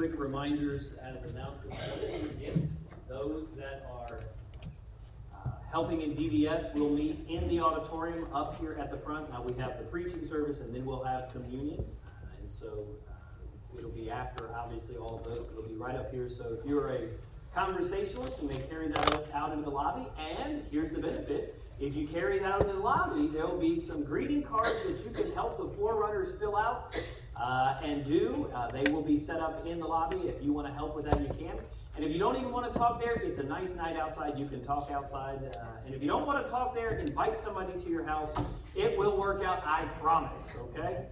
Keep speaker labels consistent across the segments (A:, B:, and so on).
A: quick reminders as announcements. Those that are uh, helping in DVS will meet in the auditorium up here at the front. Now we have the preaching service and then we'll have communion. Uh, and so uh, it'll be after, obviously, all those. It'll be right up here. So if you're a conversationalist, you may carry that out in the lobby. And here's the benefit if you carry that out in the lobby, there will be some greeting cards that you can help the forerunners fill out uh, and do. Uh, they will be set up in the lobby. If you want to help with that, you can. And if you don't even want to talk there, it's a nice night outside. You can talk outside. Uh, and if you don't want to talk there, invite somebody to your house. It will work out, I promise. Okay?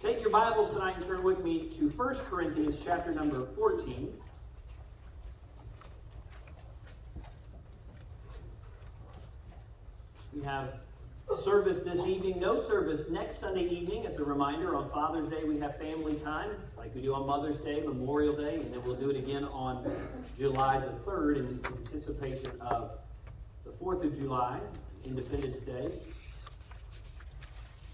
A: Take your Bibles tonight and turn with me to 1 Corinthians chapter number 14. We have service this evening, no service next Sunday evening. As a reminder, on Father's Day we have family time, like we do on Mother's Day, Memorial Day, and then we'll do it again on July the 3rd in anticipation of the 4th of July, Independence Day.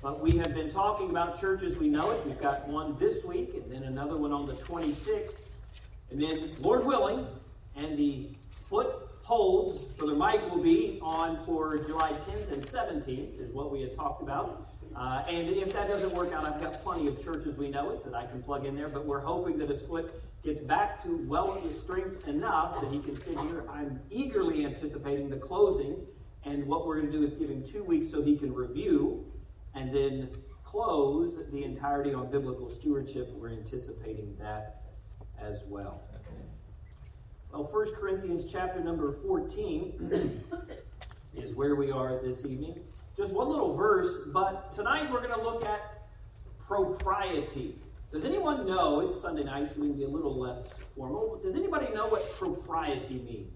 A: But we have been talking about churches we know it. We've got one this week, and then another one on the 26th. And then, Lord willing, and the foot holds, Brother Mike will be on for July 10th and 17th, is what we had talked about. Uh, and if that doesn't work out, I've got plenty of churches we know it that I can plug in there, but we're hoping that his foot gets back to well strength enough that he can sit here. I'm eagerly anticipating the closing, and what we're going to do is give him two weeks so he can review and then close the entirety on biblical stewardship. We're anticipating that as well. Well, 1 Corinthians chapter number 14 is where we are this evening. Just one little verse, but tonight we're going to look at propriety. Does anyone know, it's Sunday night, so we can be a little less formal. Does anybody know what propriety means?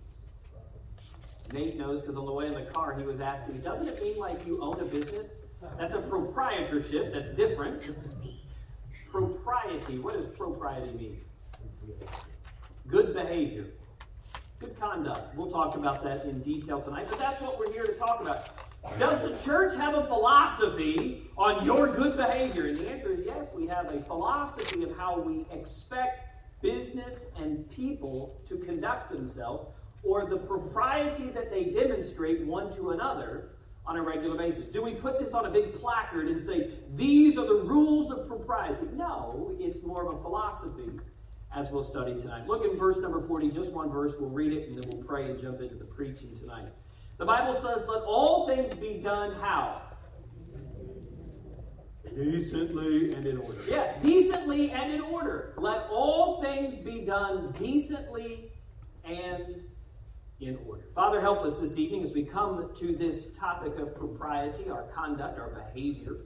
A: Nate knows because on the way in the car he was asking, doesn't it mean like you own a business? That's a proprietorship, that's different. Propriety, what does propriety mean? Good behavior. Good conduct. We'll talk about that in detail tonight, but that's what we're here to talk about. Does the church have a philosophy on your good behavior? And the answer is yes, we have a philosophy of how we expect business and people to conduct themselves or the propriety that they demonstrate one to another on a regular basis. Do we put this on a big placard and say, these are the rules of propriety? No, it's more of a philosophy as we'll study tonight. Look in verse number 40, just one verse. We'll read it and then we'll pray and jump into the preaching tonight. The Bible says, Let all things be done how? Decently and in order. Yes, decently and in order. Let all things be done decently and in order. Father, help us this evening as we come to this topic of propriety, our conduct, our behavior.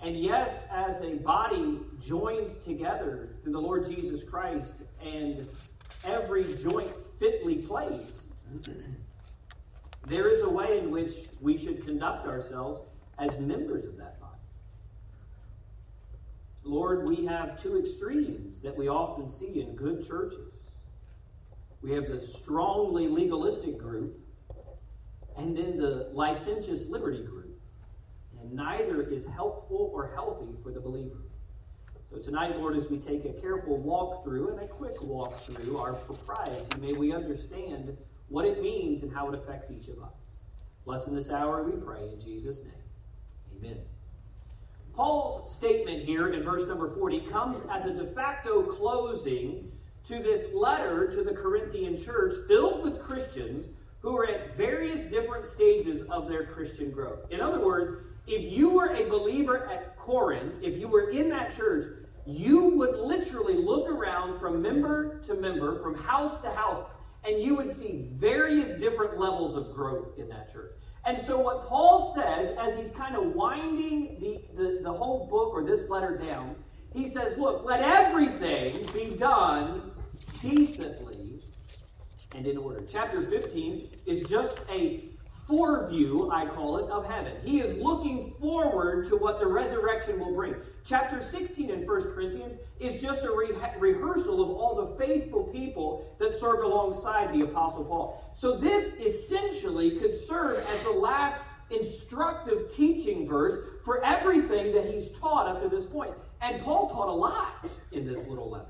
A: And yes, as a body joined together through the Lord Jesus Christ and every joint fitly placed, there is a way in which we should conduct ourselves as members of that body. Lord, we have two extremes that we often see in good churches. We have the strongly legalistic group, and then the licentious liberty group neither is helpful or healthy for the believer. So tonight, Lord, as we take a careful walk through and a quick walk through our propriety, may we understand what it means and how it affects each of us. Bless in this hour, we pray in Jesus' name. Amen. Paul's statement here in verse number 40 comes as a de facto closing to this letter to the Corinthian church filled with Christians who are at various different stages of their Christian growth. In other words, if you were a believer at Corinth, if you were in that church, you would literally look around from member to member, from house to house, and you would see various different levels of growth in that church. And so, what Paul says, as he's kind of winding the, the, the whole book or this letter down, he says, Look, let everything be done decently and in order. Chapter 15 is just a foreview, I call it, of heaven. He is looking forward to what the resurrection will bring. Chapter 16 in 1 Corinthians is just a re- rehearsal of all the faithful people that served alongside the Apostle Paul. So this essentially could serve as the last instructive teaching verse for everything that he's taught up to this point. And Paul taught a lot in this little letter.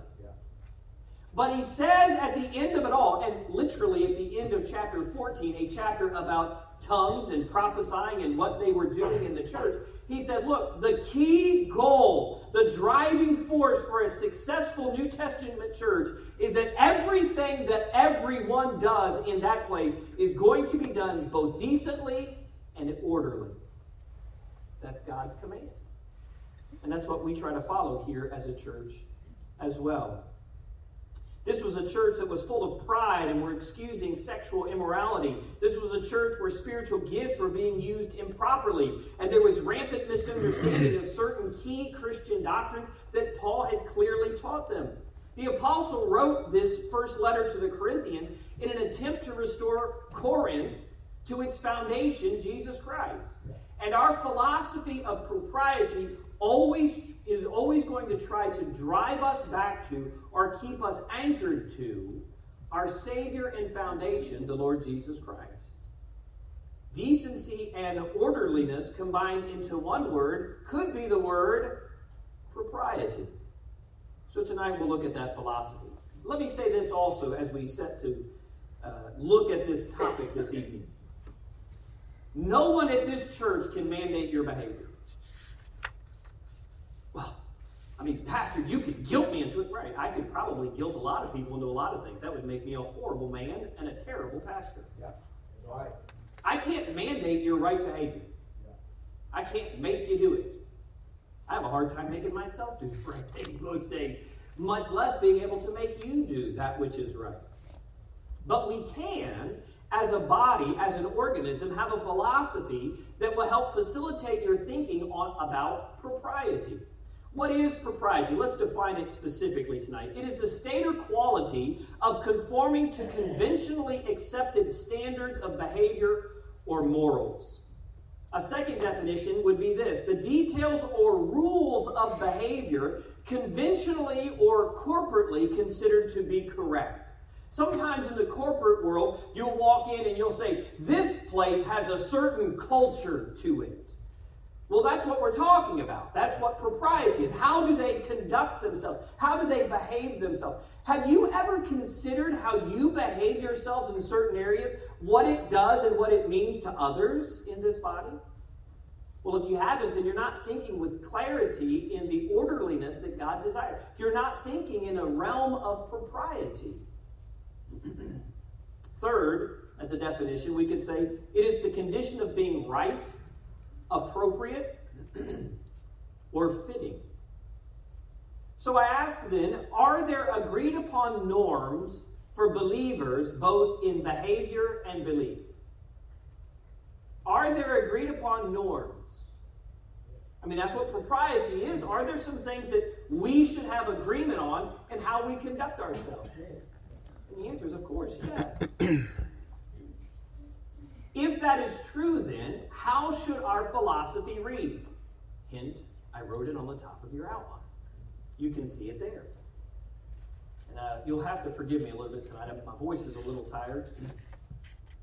A: But he says at the end of it all, and literally at the end of chapter 14, a chapter about tongues and prophesying and what they were doing in the church, he said, Look, the key goal, the driving force for a successful New Testament church is that everything that everyone does in that place is going to be done both decently and orderly. That's God's command. And that's what we try to follow here as a church as well. This was a church that was full of pride and were excusing sexual immorality. This was a church where spiritual gifts were being used improperly, and there was rampant misunderstanding of certain key Christian doctrines that Paul had clearly taught them. The apostle wrote this first letter to the Corinthians in an attempt to restore Corinth to its foundation, Jesus Christ. And our philosophy of propriety always is always going to try to drive us back to or keep us anchored to our Savior and foundation, the Lord Jesus Christ. Decency and orderliness combined into one word could be the word propriety. So tonight we'll look at that philosophy. Let me say this also as we set to uh, look at this topic this evening. No one at this church can mandate your behavior. Well, I mean, Pastor, you could guilt me into it. Right. I could probably guilt a lot of people into a lot of things. That would make me a horrible man and a terrible pastor.
B: Yeah, right.
A: I can't mandate your right behavior. Yeah. I can't make you do it. I have a hard time making myself do the right things most days, much less being able to make you do that which is right. But we can as a body, as an organism, have a philosophy that will help facilitate your thinking on, about propriety. What is propriety? Let's define it specifically tonight. It is the state or quality of conforming to conventionally accepted standards of behavior or morals. A second definition would be this the details or rules of behavior conventionally or corporately considered to be correct. Sometimes in the corporate world, you'll walk in and you'll say, This place has a certain culture to it. Well, that's what we're talking about. That's what propriety is. How do they conduct themselves? How do they behave themselves? Have you ever considered how you behave yourselves in certain areas, what it does and what it means to others in this body? Well, if you haven't, then you're not thinking with clarity in the orderliness that God desires. You're not thinking in a realm of propriety. Third, as a definition, we could say it is the condition of being right, appropriate, or fitting. So I ask then are there agreed upon norms for believers both in behavior and belief? Are there agreed upon norms? I mean, that's what propriety is. Are there some things that we should have agreement on and how we conduct ourselves? And the answer is, of course, yes. if that is true, then, how should our philosophy read? Hint, I wrote it on the top of your outline. You can see it there. And uh, you'll have to forgive me a little bit tonight. My voice is a little tired.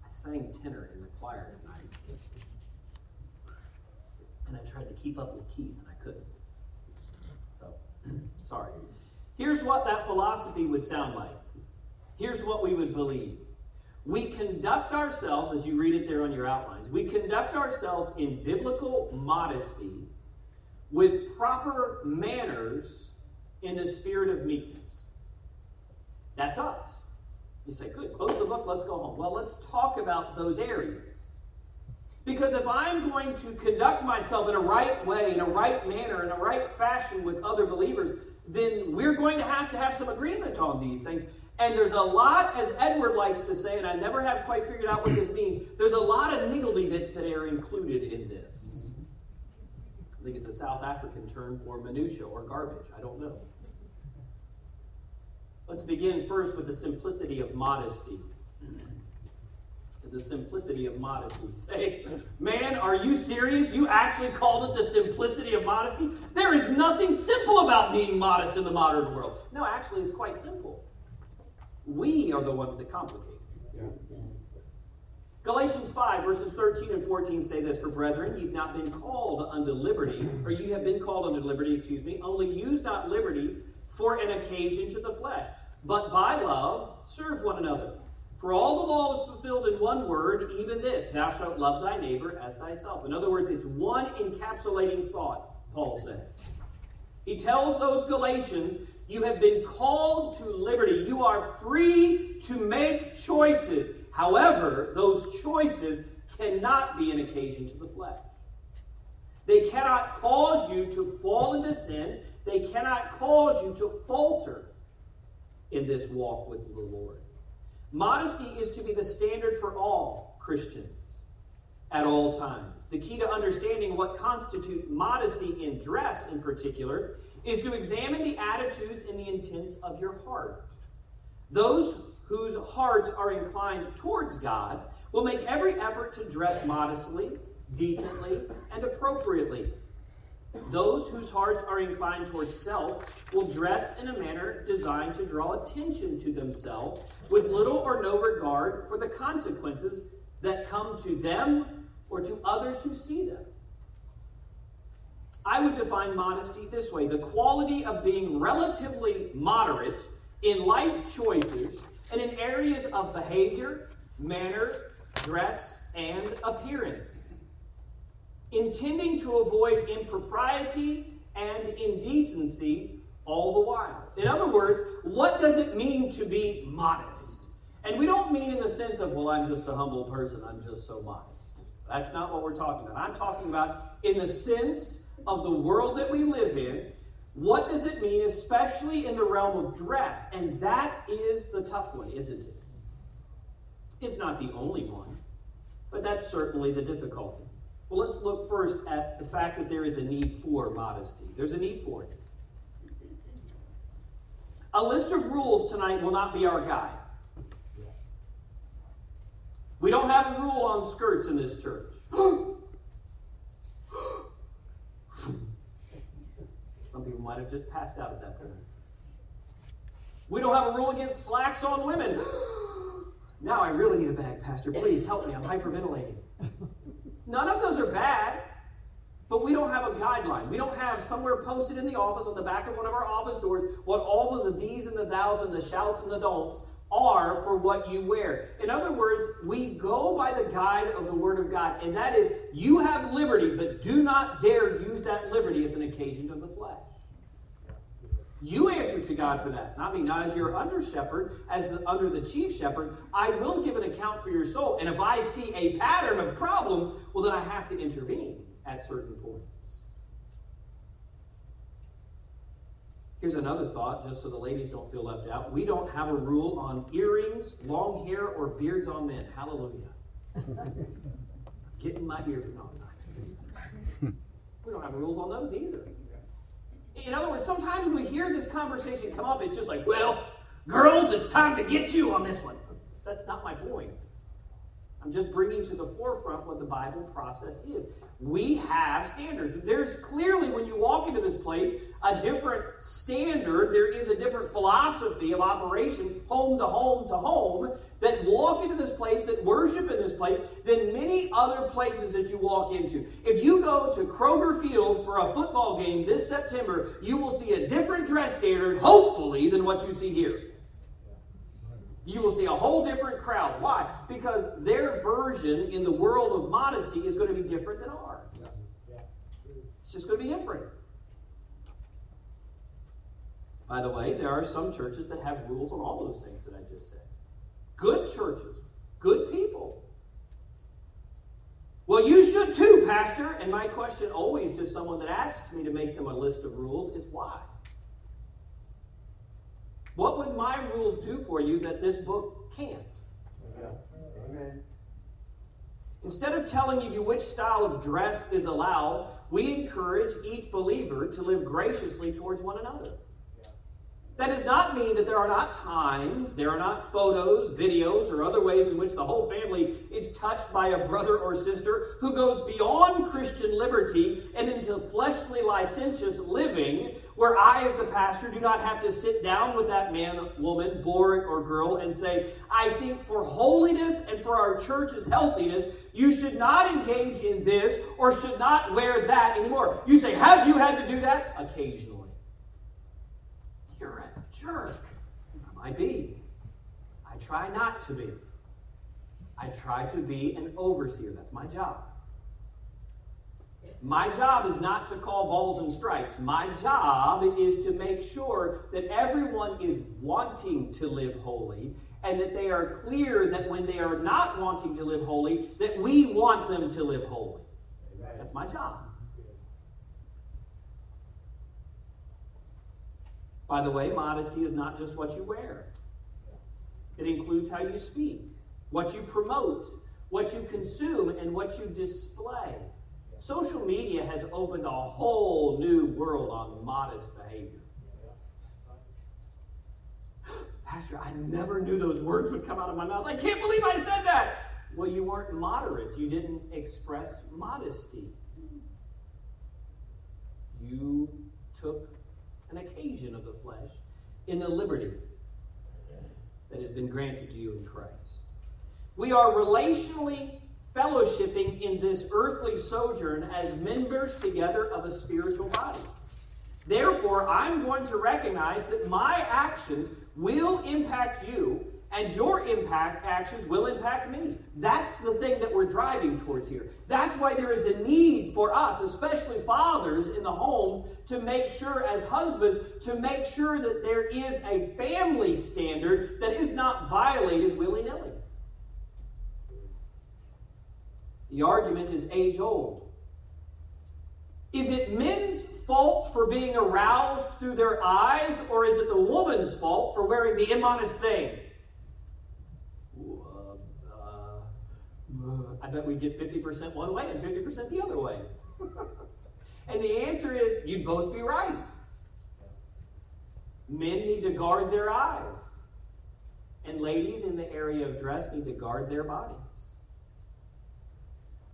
A: I sang tenor in the choir tonight. And I tried to keep up with Keith, and I couldn't. So, sorry. Here's what that philosophy would sound like Here's what we would believe we conduct ourselves, as you read it there on your outlines, we conduct ourselves in biblical modesty with proper manners in the spirit of meekness. That's us. You say, good, close the book, let's go home. Well, let's talk about those areas. Because if I'm going to conduct myself in a right way, in a right manner, in a right fashion with other believers, then we're going to have to have some agreement on these things. And there's a lot, as Edward likes to say, and I never have quite figured out what this means, there's a lot of niggledy bits that are included in this. I think it's a South African term for minutia or garbage. I don't know. Let's begin first with the simplicity of modesty. The simplicity of modesty. Say, man, are you serious? You actually called it the simplicity of modesty? There is nothing simple about being modest in the modern world. No, actually, it's quite simple. We are the ones that complicate. Yeah. Galatians 5, verses 13 and 14 say this For brethren, you've not been called unto liberty, or you have been called unto liberty, excuse me, only use not liberty for an occasion to the flesh, but by love serve one another. For all the law is fulfilled in one word, even this Thou shalt love thy neighbor as thyself. In other words, it's one encapsulating thought, Paul says. He tells those Galatians, You have been called to liberty. You are free to make choices. However, those choices cannot be an occasion to the flesh. They cannot cause you to fall into sin. They cannot cause you to falter in this walk with the Lord. Modesty is to be the standard for all Christians at all times. The key to understanding what constitutes modesty in dress, in particular, is to examine the attitudes and the intents of your heart. Those whose hearts are inclined towards God will make every effort to dress modestly, decently, and appropriately. Those whose hearts are inclined towards self will dress in a manner designed to draw attention to themselves with little or no regard for the consequences that come to them or to others who see them. I would define modesty this way the quality of being relatively moderate in life choices and in areas of behavior, manner, dress, and appearance, intending to avoid impropriety and indecency all the while. In other words, what does it mean to be modest? And we don't mean in the sense of, well, I'm just a humble person, I'm just so modest. That's not what we're talking about. I'm talking about in the sense of the world that we live in. What does it mean, especially in the realm of dress? And that is the tough one, isn't it? It's not the only one, but that's certainly the difficulty. Well, let's look first at the fact that there is a need for modesty. There's a need for it. A list of rules tonight will not be our guide. We don't have a rule on skirts in this church. Some people might have just passed out at that point. We don't have a rule against slacks on women. Now I really need a bag, Pastor. Please help me. I'm hyperventilating. None of those are bad, but we don't have a guideline. We don't have somewhere posted in the office on the back of one of our office doors what all of the these and the thous and the shouts and the don'ts are for what you wear. In other words, we go by the guide of the Word of God, and that is you have liberty, but do not dare use that liberty as an occasion to the flesh. You answer to God for that, not me. Not as your under shepherd, as the, under the chief shepherd. I will give an account for your soul. And if I see a pattern of problems, well, then I have to intervene at certain points. Here's another thought, just so the ladies don't feel left out. We don't have a rule on earrings, long hair, or beards on men. Hallelujah. Getting my ear. No, we don't have rules on those either. In other words, sometimes when we hear this conversation come up, it's just like, well, girls, it's time to get you on this one. That's not my point. I'm just bringing to the forefront what the Bible process is. We have standards. There's clearly, when you walk into this place, a different standard. There is a different philosophy of operation, home to home to home, that walk into this place, that worship in this place, than many other places that you walk into. If you go to Kroger Field for a football game this September, you will see a different dress standard, hopefully, than what you see here. You will see a whole different crowd. Why? Because their version in the world of modesty is going to be different than ours. It's just going to be different. By the way, there are some churches that have rules on all those things that I just said. Good churches, good people. Well, you should too, Pastor. And my question always to someone that asks me to make them a list of rules is why? What would my rules do for you that this book can't? Amen. Instead of telling you which style of dress is allowed, we encourage each believer to live graciously towards one another. That does not mean that there are not times, there are not photos, videos, or other ways in which the whole family is touched by a brother or sister who goes beyond Christian liberty and into fleshly, licentious living, where I, as the pastor, do not have to sit down with that man, woman, boy, or girl and say, I think for holiness and for our church's healthiness, you should not engage in this or should not wear that anymore. You say, Have you had to do that? Occasionally. You're a jerk. I might be. I try not to be. I try to be an overseer. That's my job. My job is not to call balls and strikes. My job is to make sure that everyone is wanting to live holy and that they are clear that when they are not wanting to live holy, that we want them to live holy. That's my job. By the way, modesty is not just what you wear. It includes how you speak, what you promote, what you consume, and what you display. Social media has opened a whole new world on modest behavior. Pastor, I never knew those words would come out of my mouth. I can't believe I said that. Well, you weren't moderate. You didn't express modesty. You took an occasion of the flesh in the liberty that has been granted to you in Christ. We are relationally fellowshipping in this earthly sojourn as members together of a spiritual body. Therefore, I'm going to recognize that my actions will impact you and your impact actions will impact me. That's the thing that we're driving towards here. That's why there is a need for us, especially fathers in the homes, to make sure, as husbands, to make sure that there is a family standard that is not violated willy nilly. The argument is age old. Is it men's fault for being aroused through their eyes, or is it the woman's fault for wearing the immodest thing? Uh, I bet we'd get 50% one way and 50% the other way. and the answer is you'd both be right. Men need to guard their eyes. And ladies in the area of dress need to guard their bodies.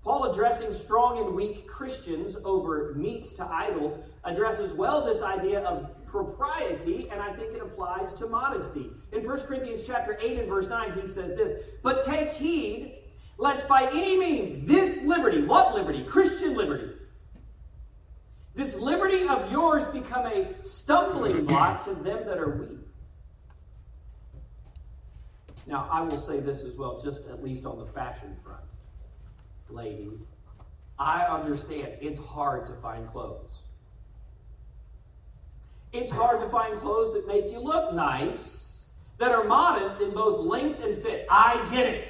A: Paul, addressing strong and weak Christians over meats to idols, addresses well this idea of propriety, and I think it applies to modesty. In 1 Corinthians chapter 8 and verse 9, he says this, But take heed lest by any means this liberty, what liberty? Christian liberty. This liberty of yours become a stumbling block to them that are weak. Now, I will say this as well, just at least on the fashion front. Ladies, I understand it's hard to find clothes. It's hard to find clothes that make you look nice, that are modest in both length and fit. I get it.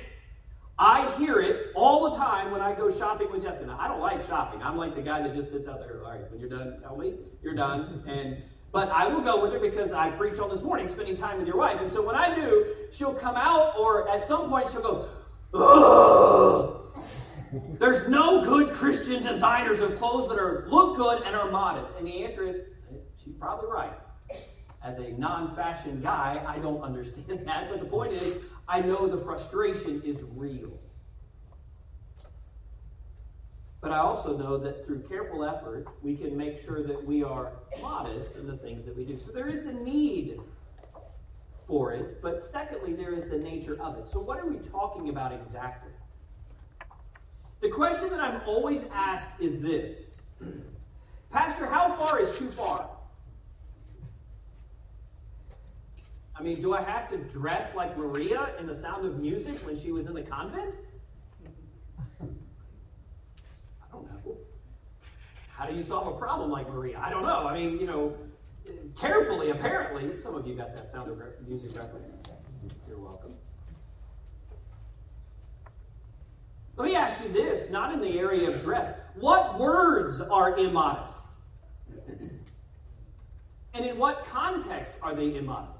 A: I hear it all the time when I go shopping with Jessica. Now, I don't like shopping. I'm like the guy that just sits out there. All right, when you're done, tell me you're done. And but I will go with her because I preached on this morning, spending time with your wife. And so when I do, she'll come out, or at some point she'll go, Ugh! There's no good Christian designers of clothes that are look good and are modest. And the answer is, she's probably right as a non fashion guy, I don't understand that. But the point is, I know the frustration is real. But I also know that through careful effort, we can make sure that we are modest in the things that we do. So there is the need for it, but secondly, there is the nature of it. So, what are we talking about exactly? The question that I'm always asked is this Pastor, how far is too far? I mean, do I have to dress like Maria in The Sound of Music when she was in the convent? I don't know. How do you solve a problem like Maria? I don't know. I mean, you know, carefully, apparently. Some of you got that Sound of Music reference. You're welcome. Let me ask you this, not in the area of dress. What words are immodest? And in what context are they immodest?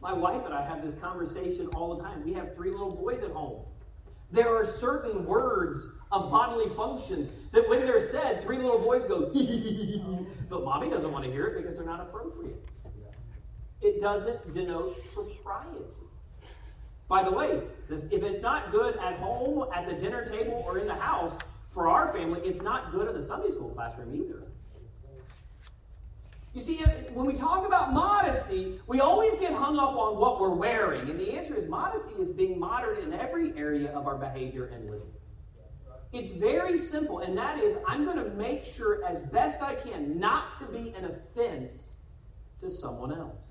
A: My wife and I have this conversation all the time. We have three little boys at home. There are certain words of bodily functions that when they're said, three little boys go, but mommy doesn't want to hear it because they're not appropriate. It doesn't denote propriety. By the way, this, if it's not good at home, at the dinner table, or in the house, for our family, it's not good in the Sunday school classroom either. You see, uh, when we talk about modesty, we always get hung up on what we're wearing. And the answer is modesty is being moderate in every area of our behavior and living. It's very simple, and that is I'm going to make sure as best I can not to be an offense to someone else.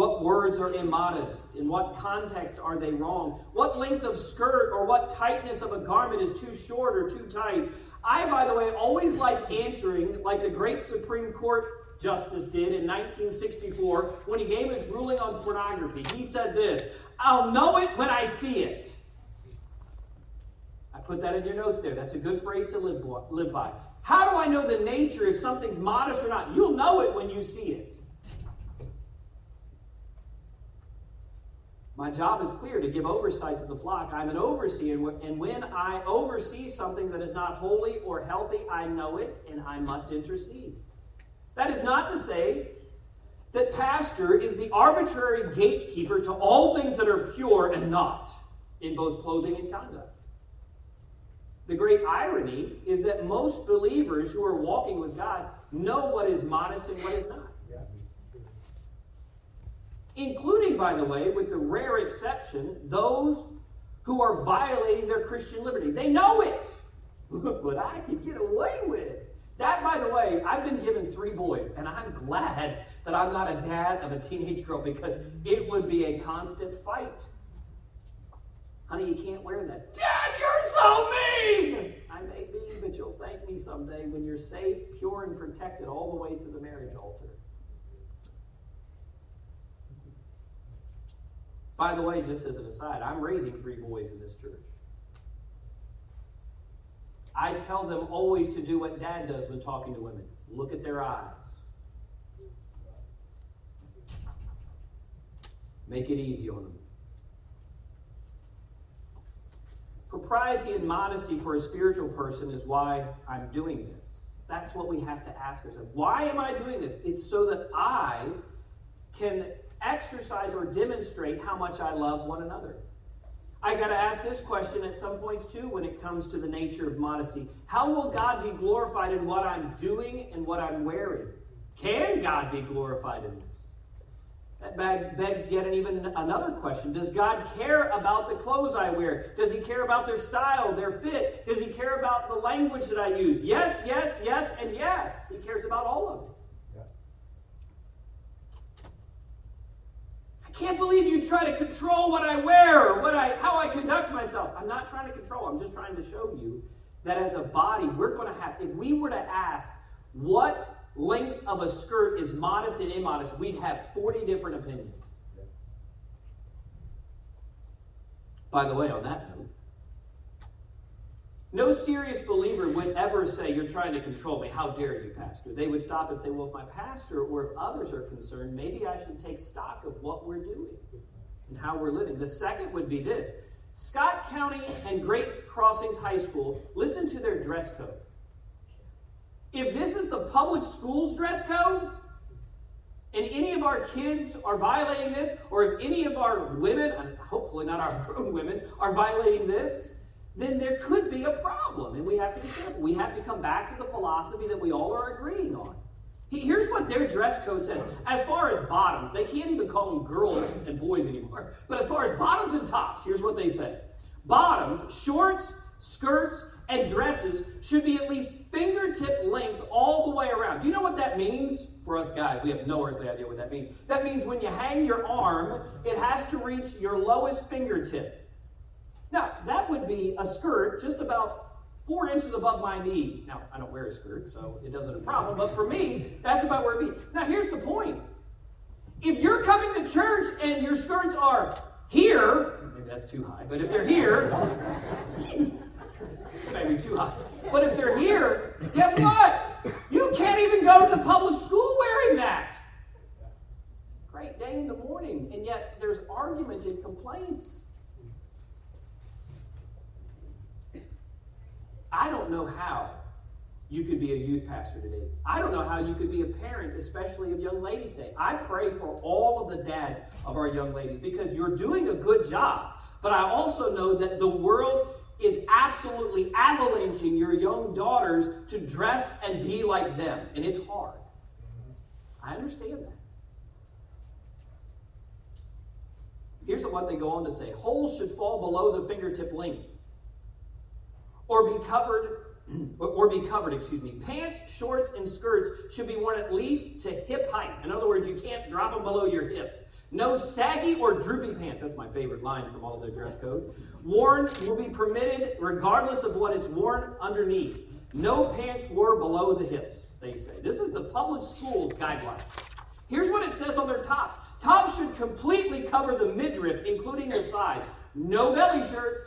A: What words are immodest? In what context are they wrong? What length of skirt or what tightness of a garment is too short or too tight? I, by the way, always like answering like the great Supreme Court justice did in 1964 when he gave his ruling on pornography. He said this I'll know it when I see it. I put that in your notes there. That's a good phrase to live by. How do I know the nature if something's modest or not? You'll know it when you see it. My job is clear to give oversight to the flock. I'm an overseer, and when I oversee something that is not holy or healthy, I know it and I must intercede. That is not to say that pastor is the arbitrary gatekeeper to all things that are pure and not in both clothing and conduct. The great irony is that most believers who are walking with God know what is modest and what is not including, by the way, with the rare exception, those who are violating their Christian liberty. They know it. Look what I can get away with. That, by the way, I've been given three boys, and I'm glad that I'm not a dad of a teenage girl because it would be a constant fight. Honey, you can't wear that. Dad, you're so mean! I may be, but you'll thank me someday when you're safe, pure, and protected all the way to the marriage altar. By the way, just as an aside, I'm raising three boys in this church. I tell them always to do what dad does when talking to women look at their eyes. Make it easy on them. Propriety and modesty for a spiritual person is why I'm doing this. That's what we have to ask ourselves. Why am I doing this? It's so that I can exercise or demonstrate how much I love one another. I got to ask this question at some points too when it comes to the nature of modesty. How will God be glorified in what I'm doing and what I'm wearing? Can God be glorified in this? That begs yet an even another question. Does God care about the clothes I wear? Does He care about their style, their fit? Does He care about the language that I use? Yes, yes, yes, and yes. He cares about all of it. Can't believe you try to control what I wear or what I, how I conduct myself. I'm not trying to control. I'm just trying to show you that as a body, we're going to have, if we were to ask what length of a skirt is modest and immodest, we'd have 40 different opinions. By the way, on that note, no serious believer would ever say, You're trying to control me. How dare you, Pastor? They would stop and say, Well, if my pastor or if others are concerned, maybe I should take stock of what we're doing and how we're living. The second would be this Scott County and Great Crossings High School, listen to their dress code. If this is the public schools dress code, and any of our kids are violating this, or if any of our women, hopefully not our grown women, are violating this, then there could be a problem, and we have to be careful. We have to come back to the philosophy that we all are agreeing on. Here's what their dress code says. As far as bottoms, they can't even call them girls and boys anymore. But as far as bottoms and tops, here's what they say Bottoms, shorts, skirts, and dresses should be at least fingertip length all the way around. Do you know what that means? For us guys, we have no earthly idea what that means. That means when you hang your arm, it has to reach your lowest fingertip. Now, that would be a skirt just about four inches above my knee. Now, I don't wear a skirt, so it doesn't a problem, but for me, that's about where it be. Now, here's the point. If you're coming to church and your skirts are here, maybe that's too high, but if they're here, maybe too high. But if they're here, guess what? You can't even go to the public school wearing that. Great day in the morning, and yet there's argument and complaints. I don't know how you could be a youth pastor today. I don't know how you could be a parent, especially of young ladies today. I pray for all of the dads of our young ladies because you're doing a good job. But I also know that the world is absolutely avalanching your young daughters to dress and be like them. And it's hard. I understand that. Here's what they go on to say holes should fall below the fingertip length or be covered or be covered, excuse me. Pants, shorts, and skirts should be worn at least to hip height. In other words, you can't drop them below your hip. No saggy or droopy pants. That's my favorite line from all their dress code. Worn will be permitted regardless of what is worn underneath. No pants wore below the hips, they say. This is the public schools guideline. Here's what it says on their tops tops should completely cover the midriff, including the sides. No belly shirts.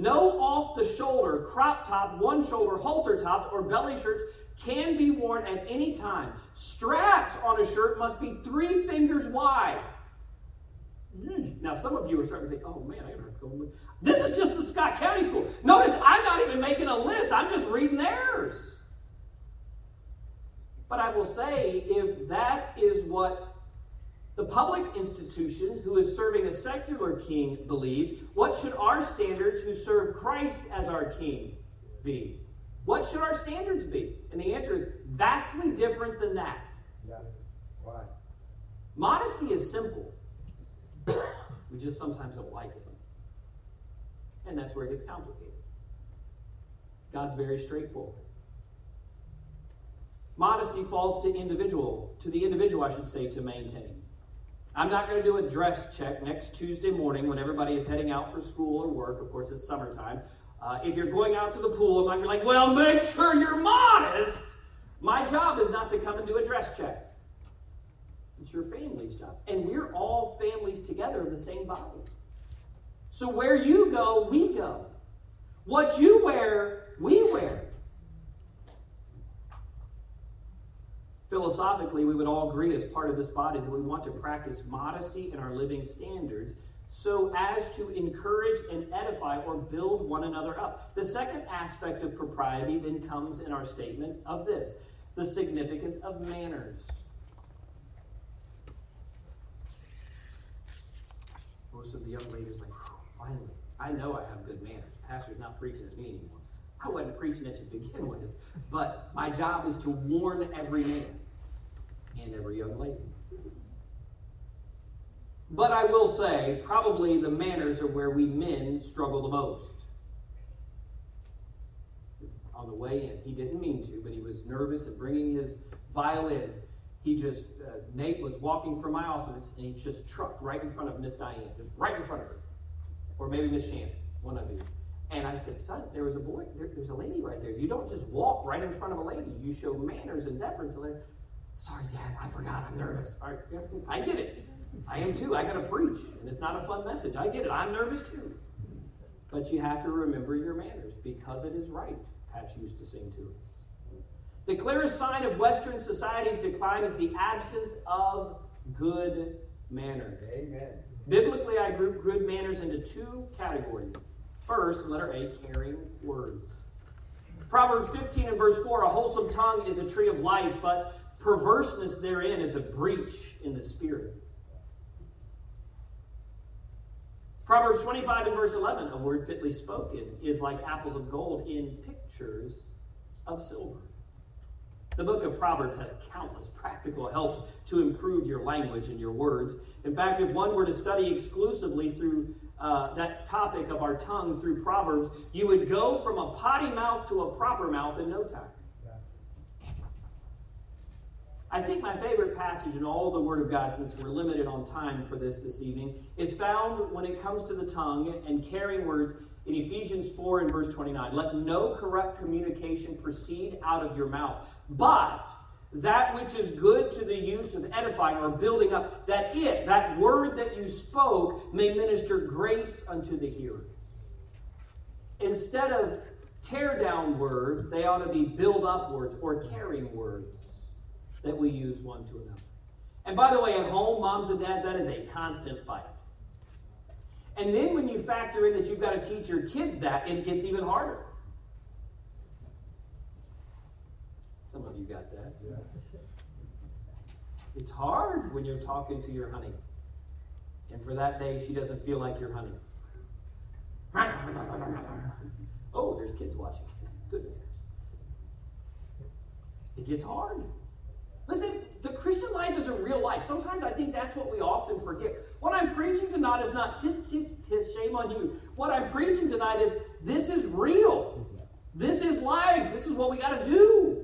A: No off the shoulder, crop top, one shoulder, halter tops, or belly shirts can be worn at any time. Straps on a shirt must be three fingers wide. Hmm. Now, some of you are starting to think, oh man, I gotta go with. This is just the Scott County School. Notice I'm not even making a list, I'm just reading theirs. But I will say, if that is what the public institution who is serving a secular king believes, what should our standards who serve Christ as our king be? What should our standards be? And the answer is vastly different than that.
B: Yeah. Why?
A: Modesty is simple. we just sometimes don't like it. And that's where it gets complicated. God's very straightforward. Modesty falls to individual, to the individual, I should say, to maintain. I'm not going to do a dress check next Tuesday morning when everybody is heading out for school or work. Of course, it's summertime. Uh, if you're going out to the pool, I might be like, well, make sure you're modest. My job is not to come and do a dress check. It's your family's job. And we're all families together in the same body. So where you go, we go. What you wear, we wear. Philosophically, we would all agree as part of this body that we want to practice modesty in our living standards so as to encourage and edify or build one another up. The second aspect of propriety then comes in our statement of this the significance of manners. Most of the young ladies like, finally, I know I have good manners. pastor's not preaching at me anymore. I wasn't preaching it to begin with, but my job is to warn every man and every young lady. But I will say, probably the manners are where we men struggle the most. On the way in, he didn't mean to, but he was nervous at bringing his violin. He just, uh, Nate was walking from my office and he just trucked right in front of Miss Diane, just right in front of her. Or maybe Miss Shannon, one of you. And I said, son, there was a boy, there, there's a lady right there. You don't just walk right in front of a lady. You show manners and deference. To her. Sorry, Dad, I forgot. I'm nervous. All right, I get it. I am too. I got to preach, and it's not a fun message. I get it. I'm nervous too. But you have to remember your manners because it is right, Patch used to sing to us. The clearest sign of Western society's decline is the absence of good manners.
B: Amen.
A: Biblically, I group good manners into two categories. First, letter A, caring words. Proverbs 15 and verse 4 A wholesome tongue is a tree of life, but perverseness therein is a breach in the spirit. Proverbs 25 and verse 11, a word fitly spoken is like apples of gold in pictures of silver. The book of Proverbs has countless practical helps to improve your language and your words. In fact, if one were to study exclusively through uh, that topic of our tongue through Proverbs, you would go from a potty mouth to a proper mouth in no time. I think my favorite passage in all the Word of God, since we're limited on time for this this evening, is found when it comes to the tongue and caring words in Ephesians 4 and verse 29. Let no corrupt communication proceed out of your mouth, but that which is good to the use of edifying or building up, that it, that word that you spoke, may minister grace unto the hearer. Instead of tear down words, they ought to be build up words or caring words that we use one to another. And by the way, at home, moms and dads, that is a constant fight. And then when you factor in that you've got to teach your kids that, it gets even harder. Some of you got that. Yeah. It's hard when you're talking to your honey. And for that day, she doesn't feel like your honey. Oh, there's kids watching. Good. It gets hard. Listen, the Christian life is a real life. Sometimes I think that's what we often forget. What I'm preaching tonight is not just shame on you. What I'm preaching tonight is this is real. This is life. This is what we got to do.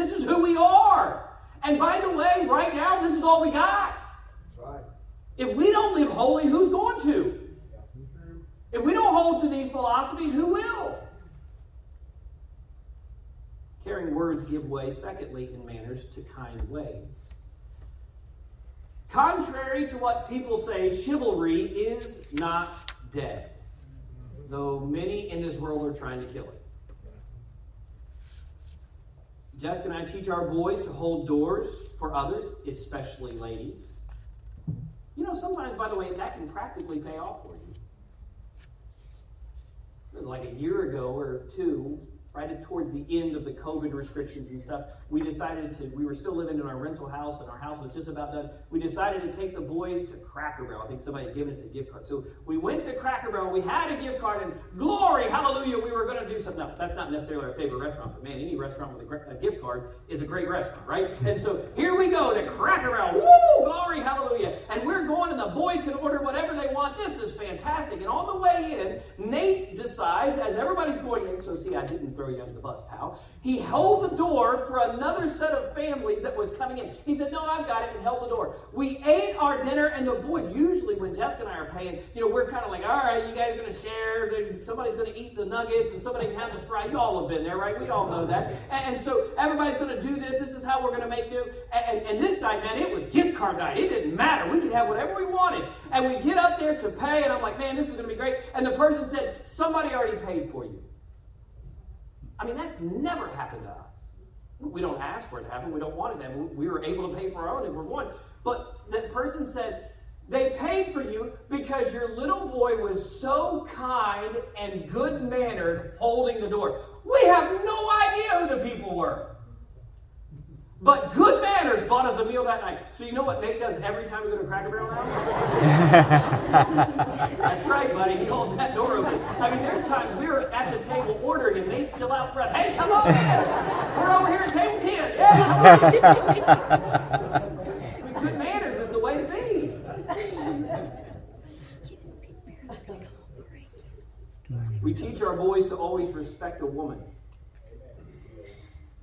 A: This is who we are. And by the way, right now, this is all we got.
B: Right.
A: If we don't live holy, who's going to? If we don't hold to these philosophies, who will? Caring words give way, secondly, in manners to kind ways. Contrary to what people say, chivalry is not dead, though many in this world are trying to kill it. Jessica and I teach our boys to hold doors for others, especially ladies. You know, sometimes, by the way, that can practically pay off for you. It was like a year ago or two, right towards the end of the COVID restrictions and stuff, we decided to, we were still living in our rental house and our house was just about done. We decided to take the boys to Cracker Barrel. I think somebody had given us a gift card. So we went to Cracker Barrel, we had a gift card, and glory, hallelujah, we were going to do something. No, that's not necessarily our favorite restaurant, but man, any restaurant with a, a gift card is a great restaurant, right? And so here we go to Cracker Barrel. Woo, glory, hallelujah. And we're going, and the boys can order whatever they want. This is fantastic. And on the way in, Nate decides, as everybody's going in, so see, I didn't throw you under the bus, pal. He held the door for another set of families that was coming in. He said, No, I've got it, and held the door. We ate our dinner, and the boys, usually when Jessica and I are paying, you know, we're kind of like, All right, you guys are going to share. Somebody's going to eat the nuggets, and somebody can have the fry. You all have been there, right? We all know that. And, and so everybody's going to do this. This is how we're going to make do. And, and, and this night, man, it was gift card night. It didn't matter. We could have whatever we wanted. And we get up there to pay, and I'm like, Man, this is going to be great. And the person said, Somebody already paid for you. I mean, that's never happened to us. We don't ask for it to happen. We don't want it to happen. We were able to pay for our own if we're one. But that person said, they paid for you because your little boy was so kind and good mannered holding the door. We have no idea who the people were. But good manners bought us a meal that night. So you know what Nate does every time we go to Cracker Barrel now? That's right, buddy. He holds that door open. I mean, there's times we're at the table ordering and Nate's still out front. Hey, come on in. We're over here at table 10. Yeah. good manners is the way to be. We teach our boys to always respect a woman.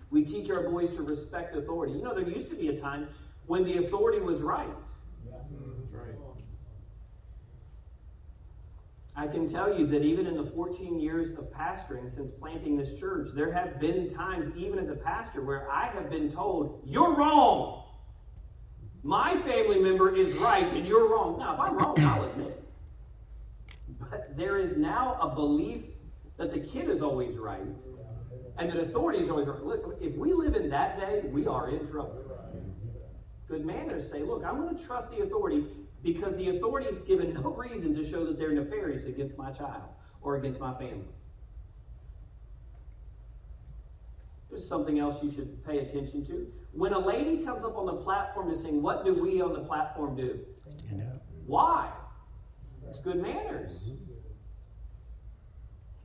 A: We teach our boys to respect authority. You know, there used to be a time when the authority was mm, right. I can tell you that even in the 14 years of pastoring since planting this church, there have been times, even as a pastor, where I have been told, You're wrong. My family member is right and you're wrong. Now, if I'm wrong, I'll admit it. But there is now a belief that the kid is always right and that authority is always right. Look, if we live in that day, we are in trouble. Good manners say, look, I'm going to trust the authority because the authority is given no reason to show that they're nefarious against my child or against my family. There's something else you should pay attention to. When a lady comes up on the platform to sing, what do we on the platform do? Stand up. Why? It's good manners.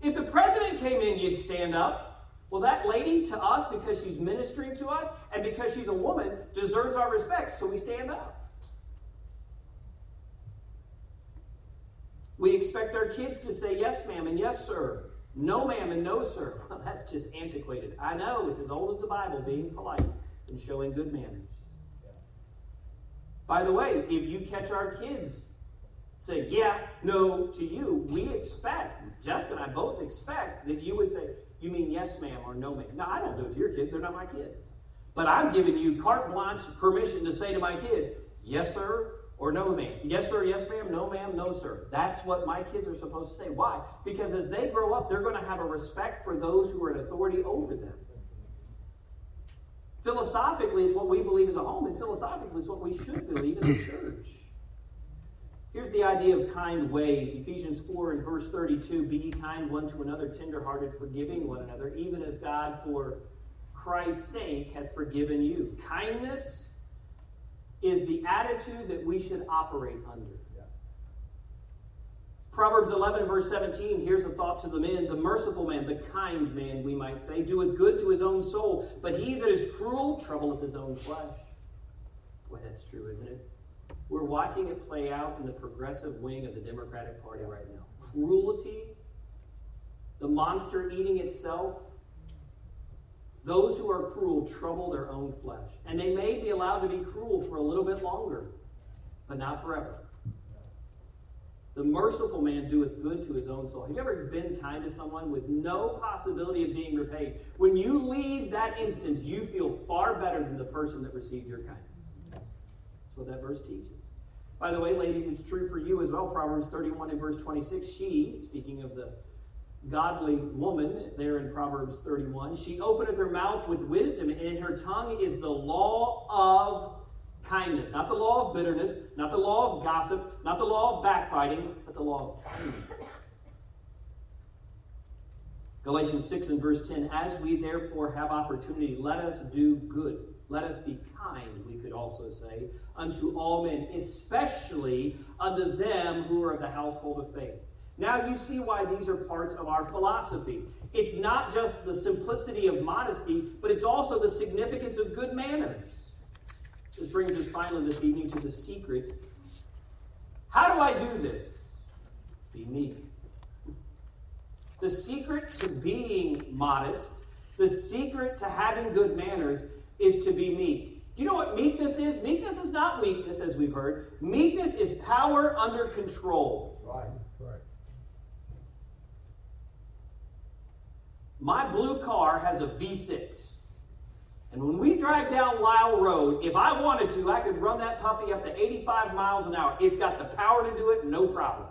A: If the president came in, you'd stand up. Well, that lady to us, because she's ministering to us and because she's a woman, deserves our respect, so we stand up. We expect our kids to say yes, ma'am, and yes, sir. No, ma'am, and no, sir. Well, that's just antiquated. I know it's as old as the Bible, being polite and showing good manners. By the way, if you catch our kids say yeah, no to you, we expect, Jessica and I both expect that you would say, you mean yes, ma'am, or no, ma'am? No, I don't do it to your kids. They're not my kids. But I'm giving you carte blanche permission to say to my kids, yes, sir, or no, ma'am. Yes, sir, yes, ma'am, no, ma'am, no, sir. That's what my kids are supposed to say. Why? Because as they grow up, they're going to have a respect for those who are in authority over them. Philosophically, it's what we believe as a home, and philosophically, it's what we should believe as a church. Here's the idea of kind ways. Ephesians 4 and verse 32 Be kind one to another, tenderhearted, forgiving one another, even as God, for Christ's sake, hath forgiven you. Kindness is the attitude that we should operate under. Proverbs 11, verse 17, here's a thought to the men. The merciful man, the kind man, we might say, doeth good to his own soul, but he that is cruel troubleth his own flesh. Boy, that's true, isn't it? We're watching it play out in the progressive wing of the Democratic Party right now. Cruelty, the monster eating itself. Those who are cruel trouble their own flesh, and they may be allowed to be cruel for a little bit longer, but not forever. The merciful man doeth good to his own soul. Have you ever been kind to someone with no possibility of being repaid? When you leave that instance, you feel far better than the person that received your kindness. That's what that verse teaches. By the way, ladies, it's true for you as well. Proverbs 31 and verse 26. She, speaking of the godly woman there in Proverbs 31, she openeth her mouth with wisdom, and in her tongue is the law of kindness. Not the law of bitterness, not the law of gossip, not the law of backbiting, but the law of kindness. Galatians 6 and verse 10 As we therefore have opportunity, let us do good. Let us be kind, we could also say, unto all men, especially unto them who are of the household of faith. Now you see why these are parts of our philosophy. It's not just the simplicity of modesty, but it's also the significance of good manners. This brings us finally this evening to the secret. How do I do this? Be meek. The secret to being modest, the secret to having good manners, is to be meek. Do you know what meekness is? Meekness is not weakness, as we've heard. Meekness is power under control.
B: Right, right.
A: My blue car has a V6. And when we drive down Lyle Road, if I wanted to, I could run that puppy up to 85 miles an hour. It's got the power to do it, no problem.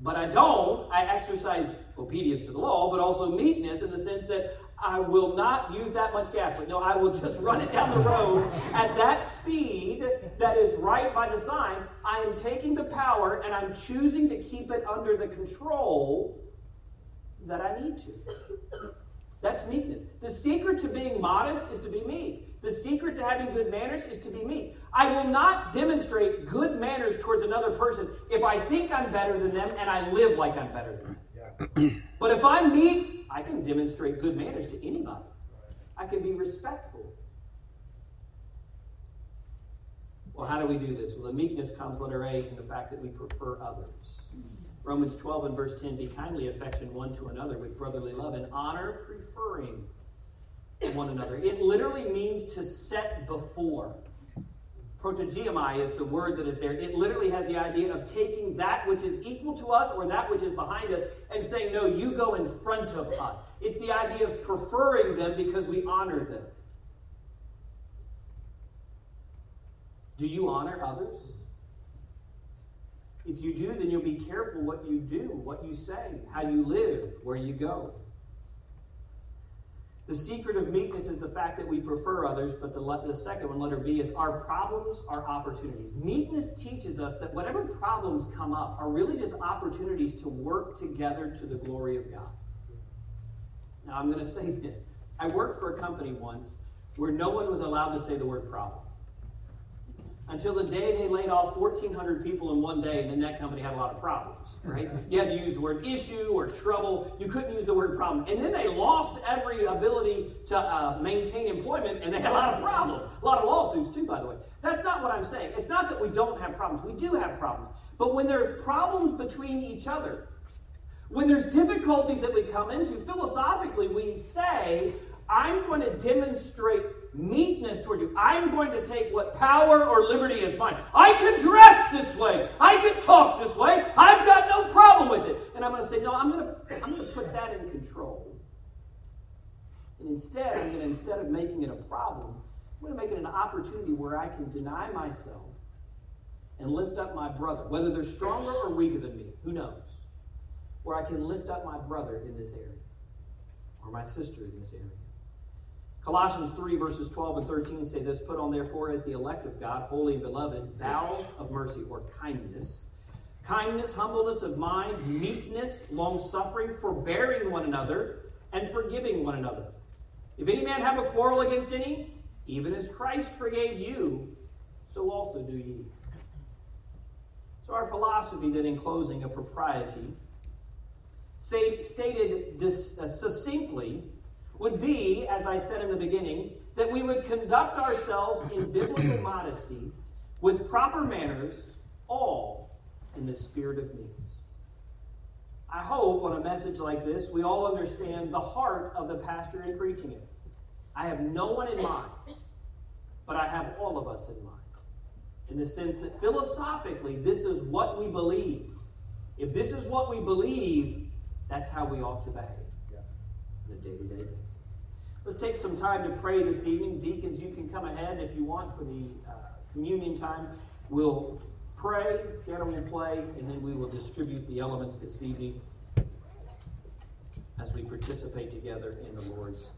A: But I don't. I exercise obedience to the law, but also meekness in the sense that I will not use that much gas. Like, no, I will just run it down the road at that speed that is right by the sign. I am taking the power and I'm choosing to keep it under the control that I need to. That's meekness. The secret to being modest is to be meek. The secret to having good manners is to be meek. I will not demonstrate good manners towards another person if I think I'm better than them and I live like I'm better than them. Yeah. but if I'm meek, I can demonstrate good manners to anybody. I can be respectful. Well, how do we do this? Well, the meekness comes, letter A, in the fact that we prefer others. Romans 12 and verse 10 Be kindly affection one to another with brotherly love and honor, preferring one another. It literally means to set before. Protogeomai is the word that is there. It literally has the idea of taking that which is equal to us or that which is behind us and saying, No, you go in front of us. It's the idea of preferring them because we honor them. Do you honor others? If you do, then you'll be careful what you do, what you say, how you live, where you go. The secret of meekness is the fact that we prefer others, but the, the second one, letter B, is our problems are opportunities. Meekness teaches us that whatever problems come up are really just opportunities to work together to the glory of God. Now, I'm going to say this. I worked for a company once where no one was allowed to say the word problem until the day they laid off 1,400 people in one day, and then that company had a lot of problems, right? You had to use the word issue or trouble. You couldn't use the word problem. And then they lost every ability to uh, maintain employment, and they had a lot of problems. A lot of lawsuits, too, by the way. That's not what I'm saying. It's not that we don't have problems. We do have problems. But when there's problems between each other, when there's difficulties that we come into, philosophically, we say, I'm going to demonstrate meekness toward you. I'm going to take what power or liberty is mine. I can dress this way. I can talk this way. I've got no problem with it. And I'm going to say, no, I'm going to, I'm going to put that in control. And instead, I'm going to, instead of making it a problem, I'm going to make it an opportunity where I can deny myself and lift up my brother, whether they're stronger or weaker than me, who knows? Where I can lift up my brother in this area or my sister in this area. Colossians 3, verses 12 and 13 say this Put on, therefore, as the elect of God, holy and beloved, bowels of mercy or kindness, kindness, humbleness of mind, meekness, long suffering, forbearing one another, and forgiving one another. If any man have a quarrel against any, even as Christ forgave you, so also do ye. So, our philosophy, then, in closing, of propriety, say, stated dis, uh, succinctly, would be, as I said in the beginning, that we would conduct ourselves in biblical modesty with proper manners, all in the spirit of meekness. I hope on a message like this, we all understand the heart of the pastor in preaching it. I have no one in mind, but I have all of us in mind. In the sense that philosophically, this is what we believe. If this is what we believe, that's how we ought to behave on a day to day basis. Let's take some time to pray this evening. Deacons, you can come ahead if you want for the uh, communion time. We'll pray, piano will play, and then we will distribute the elements this evening as we participate together in the Lord's.